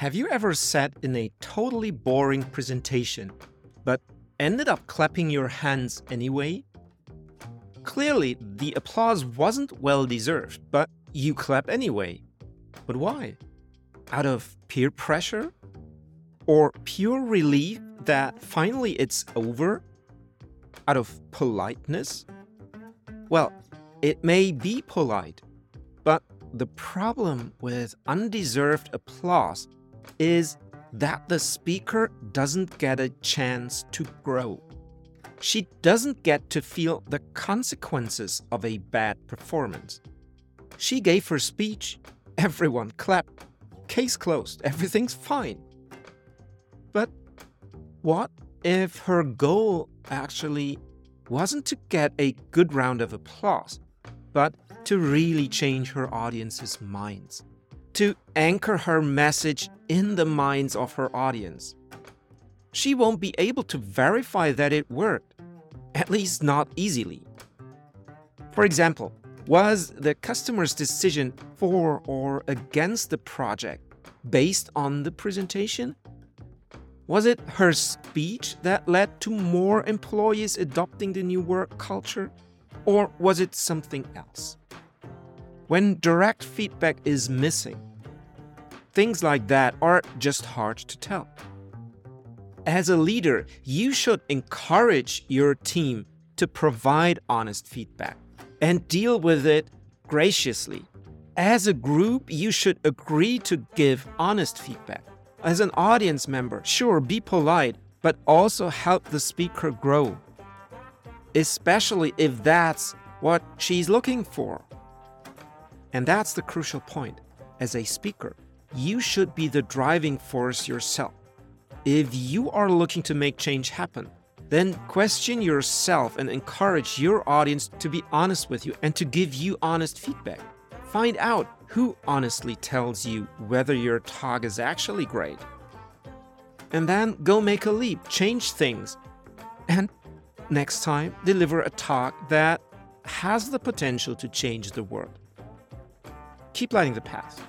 Have you ever sat in a totally boring presentation, but ended up clapping your hands anyway? Clearly, the applause wasn't well deserved, but you clap anyway. But why? Out of peer pressure? Or pure relief that finally it's over? Out of politeness? Well, it may be polite, but the problem with undeserved applause is that the speaker doesn't get a chance to grow. She doesn't get to feel the consequences of a bad performance. She gave her speech, everyone clapped, case closed, everything's fine. But what if her goal actually wasn't to get a good round of applause, but to really change her audience's minds? To anchor her message in the minds of her audience. She won't be able to verify that it worked, at least not easily. For example, was the customer's decision for or against the project based on the presentation? Was it her speech that led to more employees adopting the new work culture? Or was it something else? When direct feedback is missing, Things like that are just hard to tell. As a leader, you should encourage your team to provide honest feedback and deal with it graciously. As a group, you should agree to give honest feedback. As an audience member, sure, be polite, but also help the speaker grow. Especially if that's what she's looking for. And that's the crucial point as a speaker you should be the driving force yourself. If you are looking to make change happen, then question yourself and encourage your audience to be honest with you and to give you honest feedback. Find out who honestly tells you whether your talk is actually great. And then go make a leap, change things, and next time deliver a talk that has the potential to change the world. Keep lighting the path.